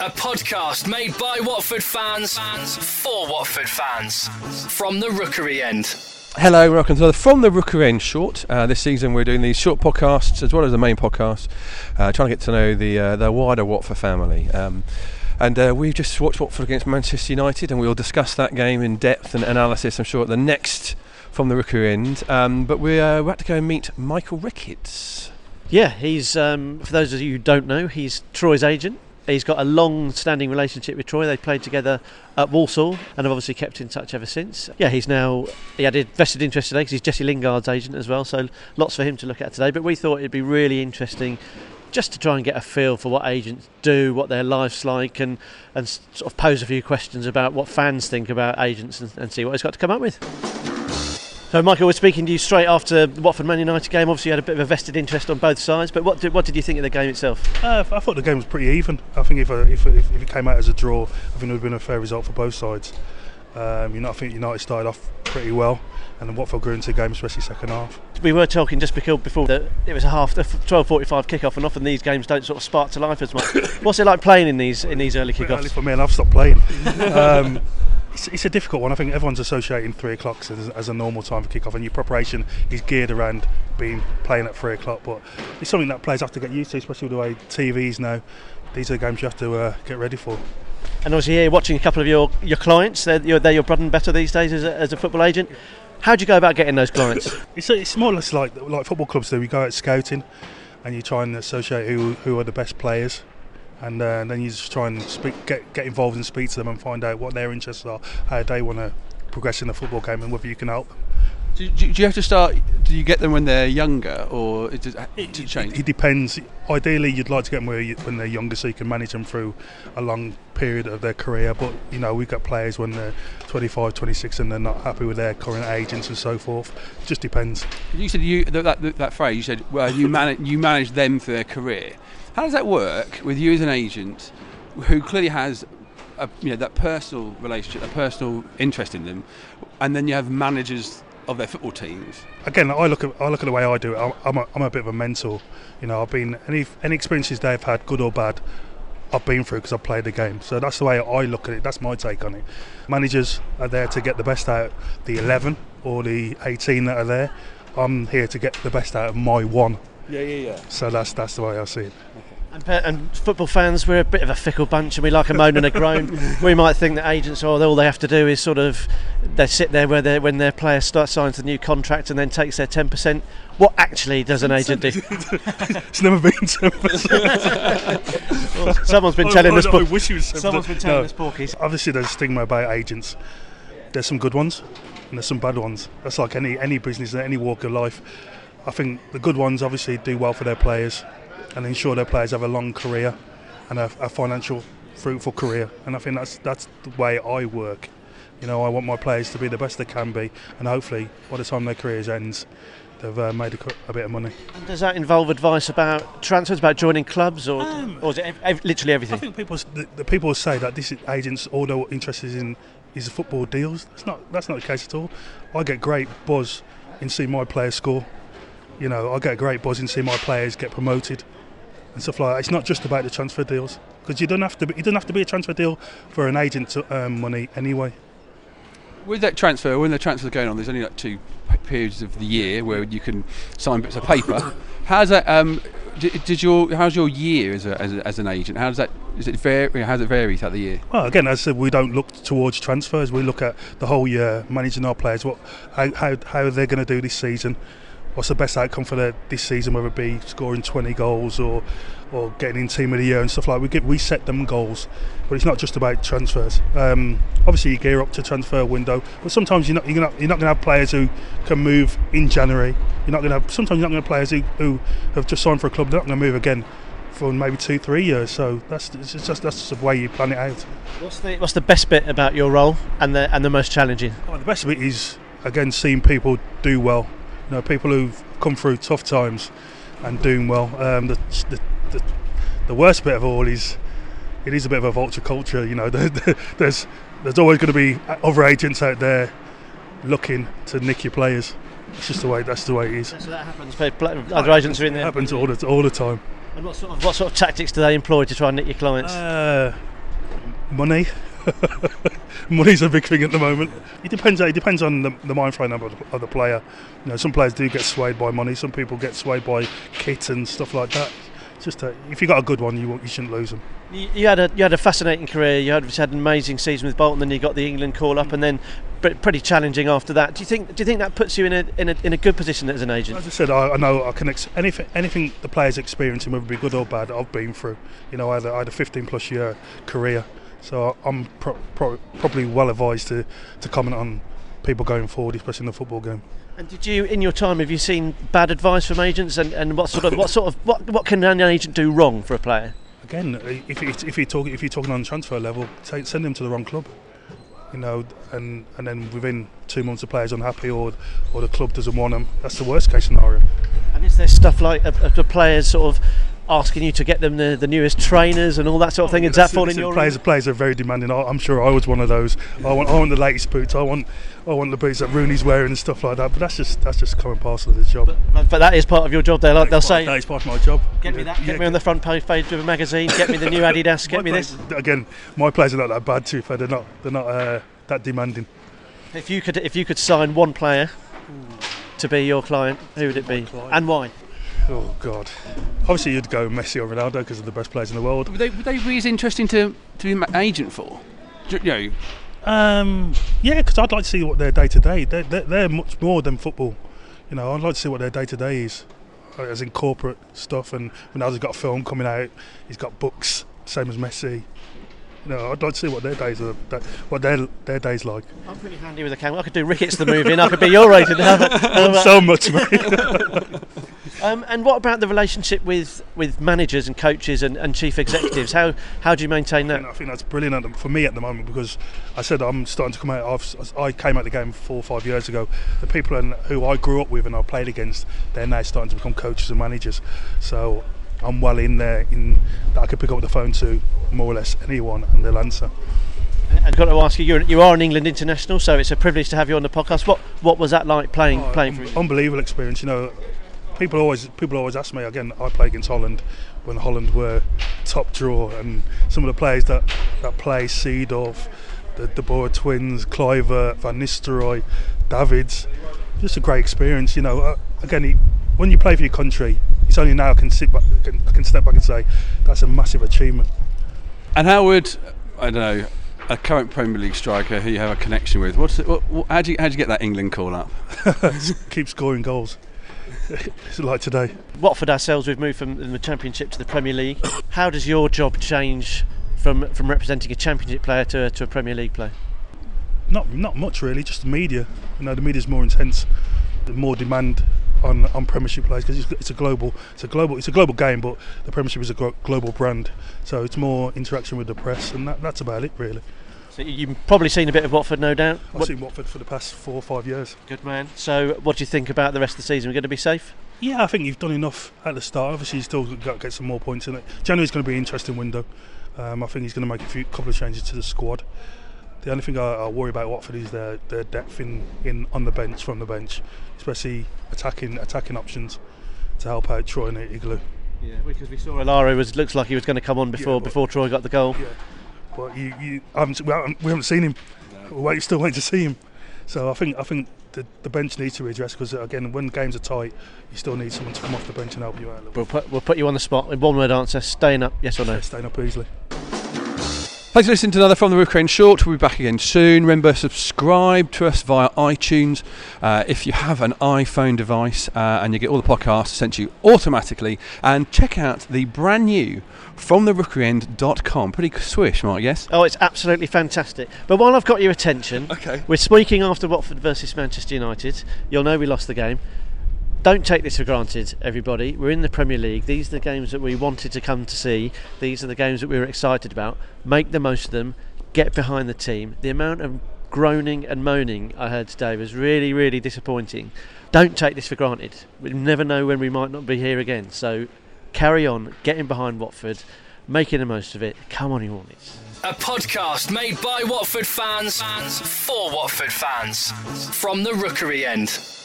a podcast made by Watford fans, fans for Watford fans. From the Rookery End. Hello, welcome to the From the Rookery End short. Uh, this season we're doing these short podcasts as well as the main podcast, uh, trying to get to know the uh, the wider Watford family. Um, and uh, we've just watched Watford against Manchester United, and we'll discuss that game in depth and analysis. I'm sure at the next From the Rookery End. Um, but we're, uh, we're about to go and meet Michael Ricketts. Yeah, he's um, for those of you who don't know, he's Troy's agent. He's got a long-standing relationship with Troy. They played together at Walsall and have obviously kept in touch ever since. Yeah, he's now he had vested interest today because he's Jesse Lingard's agent as well. So lots for him to look at today. But we thought it'd be really interesting just to try and get a feel for what agents do, what their life's like, and and sort of pose a few questions about what fans think about agents and, and see what he's got to come up with. So, Michael, we're speaking to you straight after the Watford Man United game. Obviously, you had a bit of a vested interest on both sides, but what did, what did you think of the game itself? Uh, I thought the game was pretty even. I think if, uh, if, if, it came out as a draw, I think it would have been a fair result for both sides. Um, you know, I think United started off pretty well, and then Watford grew into the game, especially second half. We were talking just before that it was a half, a 12:45 kick-off, and often these games don't sort of spark to life as much. What's it like playing in these in these early kick-offs? early for me, and I've stopped playing. um, it's, it's a difficult one. I think everyone's associating three o'clock as, as a normal time for kick-off, and your preparation is geared around being playing at three o'clock. But it's something that players have to get used to, especially with the way TVs now. These are the games you have to uh, get ready for. And obviously, here watching a couple of your, your clients, they're, you're, they're your bread and butter these days as a, as a football agent. How do you go about getting those clients? It's, it's more or less like like football clubs do. We go out scouting, and you try and associate who who are the best players, and uh, then you just try and speak, get get involved and speak to them and find out what their interests are, how they want to progress in the football game, and whether you can help. Do, do, do you have to start? Do you get them when they're younger, or it does it, to change? It depends. Ideally, you'd like to get them when they're younger, so you can manage them through a long period of their career. But you know, we've got players when they're 25, 26, and they're not happy with their current agents and so forth. It just depends. You said you that, that, that phrase. You said well, you manage you manage them for their career. How does that work with you as an agent, who clearly has a, you know that personal relationship, a personal interest in them, and then you have managers of their football teams. again, I look at I look at the way I do it. I'm- I'm a, I'm a bit of a mentor. You know, I've been any any experiences they've had, good or bad, I've been through because I've played the game. So that's the way I look at it. That's my take on it. Managers are there to get the best out the 11 or the 18 that are there. I'm here to get the best out of my one. Yeah, yeah, yeah. So that's that's the way I see it. And, and football fans, we're a bit of a fickle bunch, and we like a moan and a groan. we might think that agents, oh, all they have to do is sort of they sit there where they when their player starts signs the new contract and then takes their ten percent. What actually does an agent do? It's never been 10%. Someone's been telling I, us. I, wish it was 10%. someone's been telling No. us porkies. Obviously, there's a stigma about agents. There's some good ones, and there's some bad ones. That's like any any business, any walk of life. I think the good ones obviously do well for their players, and ensure their players have a long career and a, a financial fruitful career. And I think that's that's the way I work. You know, I want my players to be the best they can be, and hopefully, by the time their careers ends, they've uh, made a, a bit of money. Does that involve advice about transfers, about joining clubs, or, Um, or is it ev- ev- literally everything? I think people, the, the people say that this agents all they're interested in is football deals. That's not that's not the case at all. I get great buzz in seeing my players score. You know, I get a great buzz in seeing my players get promoted and stuff like that. It's not just about the transfer deals because you don't have to. Be, it doesn't have to be a transfer deal for an agent to earn money anyway. With that transfer, when the transfer's going on, there's only like two periods of the year where you can sign bits of paper. How's that? Um, did, did your how's your year as, a, as, a, as an agent? How does that? Is it vary? How does it vary throughout the year? Well, again, as I said, we don't look towards transfers. We look at the whole year, managing our players. What, how, how, how they're going to do this season. What's the best outcome for their, this season? Whether it be scoring 20 goals or, or getting in team of the year and stuff like. We get, we set them goals, but it's not just about transfers. Um, obviously, you gear up to transfer window, but sometimes you're not you're not, you're not going to have players who can move in January. You're not going to have sometimes you're not going to have players who, who have just signed for a club. They're not going to move again for maybe two, three years. So that's it's just that's just the way you plan it out. What's the what's the best bit about your role and the and the most challenging? Well, the best bit is again seeing people do well. You know, people who've come through tough times and doing well. Um, the, the, the the worst bit of all is it is a bit of a vulture culture. You know, there's there's always going to be other agents out there looking to nick your players. It's just the way that's the way it is. So that happens. Other agents are in It there. happens all the all the time. And what sort of what sort of tactics do they employ to try and nick your clients? Uh, money. Money's a big thing at the moment. It depends. It depends on the, the mind frame of, of the player. You know, some players do get swayed by money. Some people get swayed by kit and stuff like that. It's just a, if you got a good one, you you shouldn't lose them. You, you had a you had a fascinating career. You had, you had an amazing season with Bolton. Then you got the England call up, and then pretty challenging after that. Do you think do you think that puts you in a in a, in a good position as an agent? As I said, I, I know I can ex- anything anything the players experiencing, whether it be good or bad, I've been through. You know, I had a, I had a 15 plus year career, so I'm pro- pro- probably well advised to to comment on people going forward, especially in the football game. And did you, in your time, have you seen bad advice from agents, and, and what sort of what sort of what what can an agent do wrong for a player? Again, if if you talk if you're talking on transfer level, take, send them to the wrong club. You know, and and then within two months the player's unhappy or or the club doesn't want them. That's the worst case scenario. And is there stuff like uh, the players sort of asking you to get them the, the newest trainers and all that sort of thing? Does that Listen, fall in listen, your players? Players are very demanding. I, I'm sure I was one of those. I want, I want the latest boots. I want, I want the boots that Rooney's wearing and stuff like that. But that's just, that's just common parcel of the job. But, but that is part of your job. There, like they'll That say, is part of my job. "Get me that. Yeah, Get me on the front page of a magazine. Get me the new Adidas. Get my me this." players- Again, my players are not that bad too. Fair. They're not, they're not uh, that demanding. If you could, if you could sign one player to be your client, who would it be, and why? Oh God. Obviously, you'd go Messi or Ronaldo because they're the best players in the world. Would they, would they be as interesting to, to be an agent for? You know, Um, yeah, because I'd like to see what their day to day. They're they're- they're much more than football. You know, I'd like to see what their day to day is, uh, as in corporate stuff. And Ronaldo's got a film coming out. He's got books, same as Messi. You know, I'd like to see what their days are, what their their days like. I'm pretty handy with a camera. I could do Ricketts the movie, and I could be your agent. so much, mate. um, and what about the relationship with, with managers and coaches and, and chief executives? How how do you maintain that? And I think that's brilliant for me at the moment because I said I'm starting to come out. I've, I came out of the game four or five years ago. The people in, who I grew up with and I played against, they're now starting to become coaches and managers. So I'm well in there. In that I could pick up the phone to more or less anyone and they'll answer. I've got to ask you, you're, you are an England international, so it's a privilege to have you on the podcast. What what was that like playing Oh, playing unbelievable experience. You know, people always people always ask me again. I play against Holland when Holland were top draw, and some of the players that that play Seedorf, the De Boer twins, Kluivert, Van Nistelrooy, Davids. Just a great experience. You know, uh, again, it- when you play for your country, it's only now I can sit back, I can, I can step back and say that's a massive achievement. and how would I don't know a current Premier League striker who you have a connection with? What's it, what, what, how do you how do you get that England call up? Keep scoring goals. it's like today. Watford ourselves, we've moved from the Championship to the Premier League. How does your job change from from representing a Championship player to, to a Premier League player? Not not much really, just the media. You know, the media's more intense, the more demand on, on Premiership players because it's, it's a global it's a global it's a global game, but the Premiership is a global brand, so it's more interaction with the press, and that, that's about it really. So you've probably seen a bit of Watford, no doubt. I've What- seen Watford for the past four or five years. good man. So what do you think about the rest of the season? We're going to be safe. Yeah, I think you've done enough at the start. Obviously, you've still got to get some more points in it. January's going to be an interesting window. Um, I think he's going to make a few couple of changes to the squad. The only thing I, I worry about Watford is their, their depth in, in on the bench from the bench, especially attacking attacking options to help out Troy and Ighalo. Yeah, because we saw Alaro was looks like he was going to come on before but- before Troy got the goal. Yeah, but you, you haven't, we, haven't, we haven't seen him. We're wait, still waiting to see him. So I think I think the, the bench needs to be addressed because again, when games are tight, you still need someone to come off the bench and help you out a little. We'll put we'll put you on the spot with one word answer: staying up, yes or no. bit. Staying up easily. Thanks for listening to another From the Rookery End Short. We'll be back again soon. Remember, subscribe to us via iTunes. Uh, if you have an iPhone device uh, and you get all the podcasts sent to you automatically. And check out the brand new FromTheRookeryEnd.com. Pretty swish, Mark, yes? Oh, it's absolutely fantastic. But while I've got your attention, Okay. we're speaking after Watford versus Manchester United. You'll know we lost the game. Don't take this for granted, everybody. We're in the Premier League. These are the games that we wanted to come to see. These are the games that we were excited about. Make the most of them. Get behind the team. The amount of groaning and moaning I heard today was really, really disappointing. Don't take this for granted. We never know when we might not be here again. So carry on, getting behind Watford, making the most of it. Come on, you Hornets. A podcast made by Watford fans for Watford fans from the Rookery End.